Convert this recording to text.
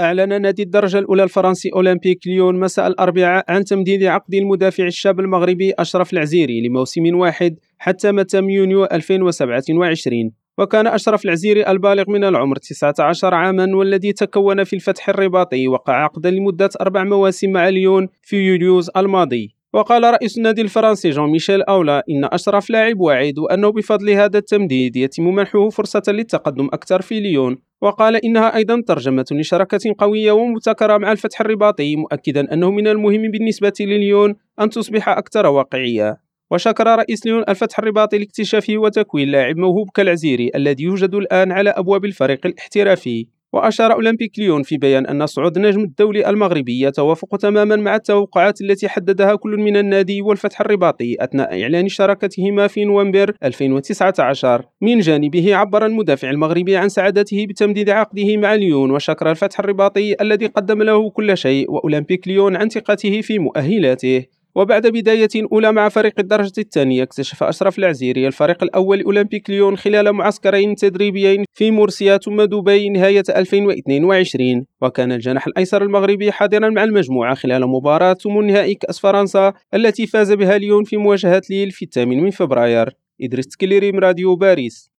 أعلن نادي الدرجة الأولى الفرنسي أولمبيك ليون مساء الأربعاء عن تمديد عقد المدافع الشاب المغربي أشرف العزيري لموسم واحد حتى متم يونيو 2027 وكان أشرف العزيري البالغ من العمر 19 عاما والذي تكون في الفتح الرباطي وقع عقدا لمدة أربع مواسم مع ليون في يوليوز الماضي. وقال رئيس النادي الفرنسي جون ميشيل أولاس إن أشرف لاعب واعد وأنه بفضل هذا التمديد يتم منحه فرصة للتقدم أكثر في ليون. وقال إنها أيضا ترجمة لشراكة قوية ومبتكرة مع الفتح الرباطي مؤكدا أنه من المهم بالنسبة لليون أن تصبح أكثر واقعية. وشكر رئيس ليون الفتح الرباطي لاكتشافه وتكوين لاعب موهوب كالعزيري الذي يوجد الآن على أبواب الفريق الاحترافي. وأشار أولمبيك ليون في بيان أن صعود نجم الدولي المغربي يتوافق تماما مع التوقعات التي حددها كل من النادي والفتح الرباطي أثناء إعلان شراكتهما في نوفمبر 2019 من جانبه عبر المدافع المغربي عن سعادته بتمديد عقده مع ليون وشكر الفتح الرباطي الذي قدم له كل شيء وأولمبيك ليون عن ثقته في مؤهلاته. وبعد بداية أولى مع فريق الدرجة الثانية اكتشف أشرف العزيري الفريق الأول أولمبيك ليون خلال معسكرين تدريبيين في مرسيا ثم دبي نهاية 2022 وكان الجناح الأيسر المغربي حاضرا مع المجموعة خلال مباراة ثم نهائي كأس فرنسا التي فاز بها ليون في مواجهة ليل في الثامن من فبراير. إدريس تكليريم راديو باريس.